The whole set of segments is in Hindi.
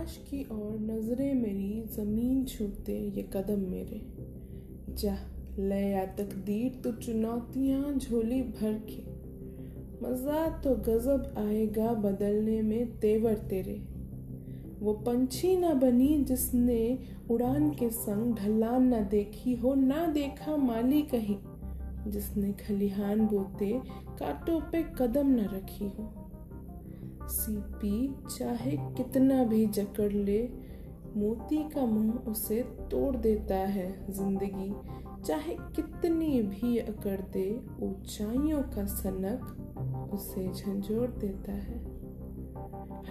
आकाश की ओर नज़रें मेरी, ज़मीन छूते ये कदम मेरे। जा, ले या तकदीर तो चुनौतियाँ झोली भर के। मज़ा तो गज़ब आएगा बदलने में तेवर तेरे। वो पंछी ना बनी जिसने उड़ान के संग ढलान ना देखी हो, ना देखा माली कहीं, जिसने खलिहान बोते कांटों पे कदम न रखी हो। सीपी, चाहे कितना भी जकड़ ले, मोती का मुँह उसे तोड़ देता है ज़िंदगी। चाहे कितनी भी अकड़ दे, ऊंचाइयों का सनक उसे झंझोड़ देता है।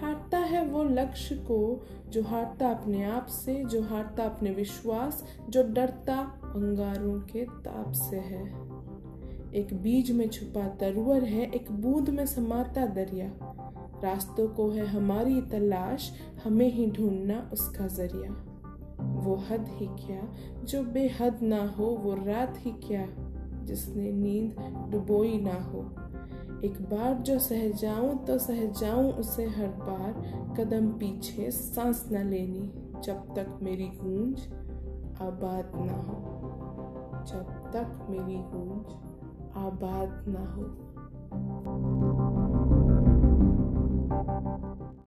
हारता है वो लक्ष्य को, जो हारता अपने आप से, जो हारता अपने विश्वास, जो डरता अंगारों के ताप से है। एक बीज में छुपा तरुवर है, एक बूंद में समाता दरिया। रास्तों को है हमारी तलाश, हमें ही ढूंढना उसका ज़रिया। वो हद ही क्या, जो बेहद ना हो, वो रात ही क्या, जिसने नींद डुबोई ना हो। एक बार जो सह जाऊँ तो सह जाऊँ उसे हर बार, कदम पीछे सांस न लेनी, जब तक मेरी गूंज आबाद ना हो। जब तक मेरी गूंज आबाद ना हो।